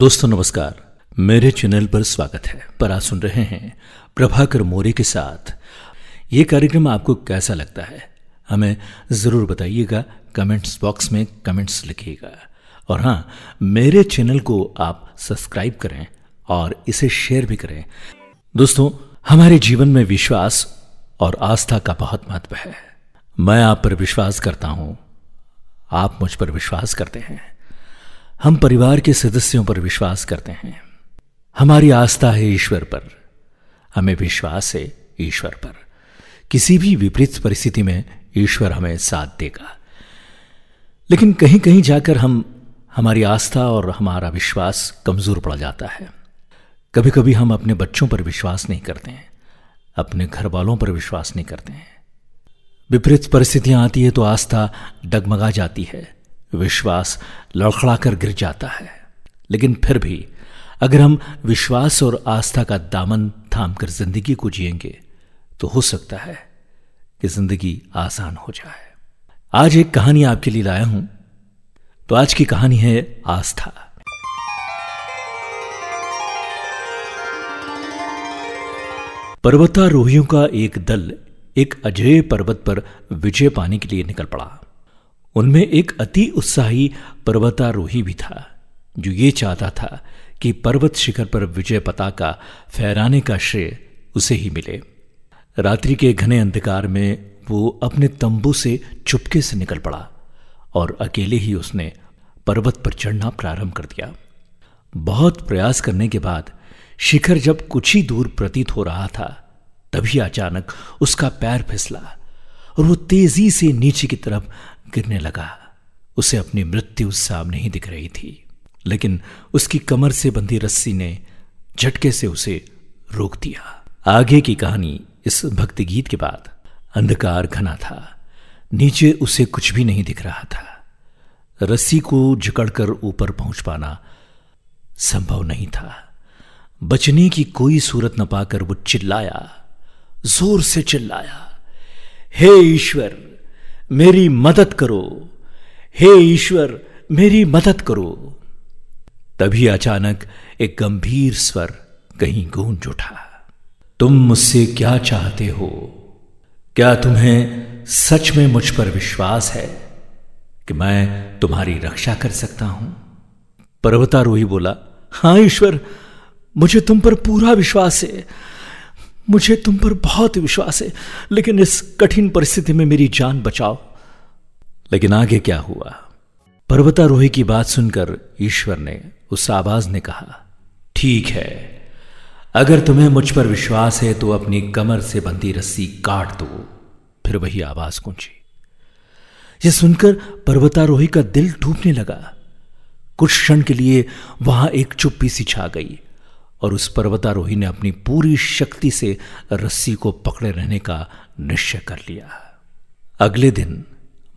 दोस्तों, नमस्कार। मेरे चैनल पर स्वागत है। पर आज सुन रहे हैं प्रभाकर मोरे के साथ। ये कार्यक्रम आपको कैसा लगता है? हमें ज़रूर बताइएगा, कमेंट्स बॉक्स में कमेंट्स लिखिएगा। और हाँ मेरे चैनल को आप सब्सक्राइब करें और इसे शेयर भी करें। दोस्तों, हमारे जीवन में विश्वास और आस्था का बहुत महत्व है। मैं आप पर विश्वास करता हूँ। आप मुझ पर विश्वास करते हैं। हम परिवार के सदस्यों पर विश्वास करते हैं। हमारी आस्था है ईश्वर पर। हमें विश्वास है ईश्वर पर। किसी भी विपरीत परिस्थिति में ईश्वर हमें साथ देगा। लेकिन कहीं कहीं जाकर हम, हमारी आस्था और हमारा विश्वास कमज़ोर पड़ जाता है। कभी कभी हम अपने बच्चों पर विश्वास नहीं करते हैं। अपने घर वालों पर विश्वास नहीं करते हैं। विपरीत परिस्थितियाँ आती है तो आस्था डगमगा जाती है। विश्वास लड़खड़ाकर गिर जाता है। लेकिन फिर भी, अगर हम विश्वास और आस्था का दामन थाम कर ज़िंदगी को जिएँगे तो हो सकता है कि ज़िंदगी आसान हो जाए। आज एक कहानी आपके लिए लाया हूँ। तो आज की कहानी है आस्था। पर्वतारोहियों का एक दल एक अजय पर्वत पर विजय पाने के लिए निकल पड़ा। उनमें एक अति उत्साही पर्वतारोही भी था, जो ये चाहता था कि पर्वत शिखर पर विजय पताका फहराने का श्रेय उसे ही मिले। रात्रि के घने अंधकार में वो अपने तंबू से चुपके से निकल पड़ा और अकेले ही उसने पर्वत पर चढ़ना प्रारंभ कर दिया। बहुत प्रयास करने के बाद शिखर जब कुछ ही दूर प्रतीत हो रहा था, तभी अचानक उसका पैर फिसला। और वो तेज़ी से नीचे की तरफ़ गिरने लगा। उसे अपनी मृत्यु सामने ही दिख रही थी। लेकिन उसकी कमर से बंधी रस्सी ने झटके से उसे रोक दिया। आगे की कहानी इस भक्ति गीत के बाद अंधकार घना था। नीचे उसे कुछ भी नहीं दिख रहा था। रस्सी को जकड़कर ऊपर पहुँच पाना संभव नहीं था। बचने की कोई सूरत न पाकर वो चिल्लाया, ज़ोर से चिल्लाया। हे ईश्वर, मेरी मदद करो। हे ईश्वर, मेरी मदद करो। तभी अचानक एक गंभीर स्वर कहीं गूंज उठा। तुम मुझसे क्या चाहते हो? क्या तुम्हें सच में मुझ पर विश्वास है कि मैं तुम्हारी रक्षा कर सकता हूँ? पर्वतारोही बोला, हाँ ईश्वर, मुझे तुम पर पूरा विश्वास है। मुझे तुम पर बहुत विश्वास है, लेकिन इस कठिन परिस्थिति में मेरी जान बचाओ। लेकिन आगे क्या हुआ? पर्वतारोही की बात सुनकर ईश्वर ने उस आवाज़ ने कहा, ठीक है, अगर तुम्हें मुझ पर विश्वास है तो अपनी कमर से बंधी रस्सी काट दो। फिर वही आवाज़ गूंजी। यह सुनकर पर्वतारोही का दिल टूटने लगा। कुछ क्षण के लिए वहाँ एक चुप्पी सी छा गई। और उस पर्वतारोही ने अपनी पूरी शक्ति से रस्सी को पकड़े रहने का निश्चय कर लिया। अगले दिन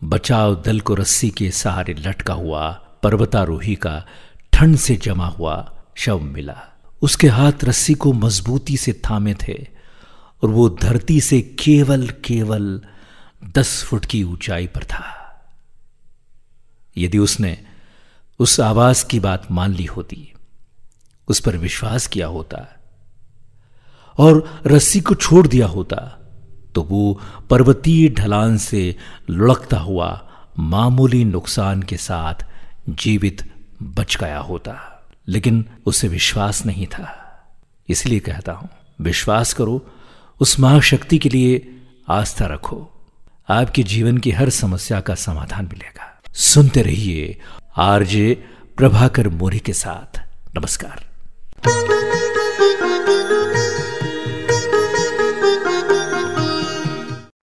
बचाव दल को रस्सी के सहारे लटका हुआ पर्वतारोही का ठंड से जमा हुआ शव मिला। उसके हाथ रस्सी को मजबूती से थामे थे और वो धरती से केवल केवल दस फुट की ऊंचाई पर था। यदि उसने उस आवाज़ की बात मान ली होती उस पर विश्वास किया होता और रस्सी को छोड़ दिया होता तो वो पर्वतीय ढलान से लुढ़कता हुआ मामूली नुकसान के साथ जीवित बच गया होता। लेकिन उसे विश्वास नहीं था। इसलिए कहता हूँ, विश्वास करो, उस महाशक्ति के लिए आस्था रखो। आपके जीवन की हर समस्या का समाधान मिलेगा। सुनते रहिए आरजे प्रभाकर मोरी के साथ। नमस्कार.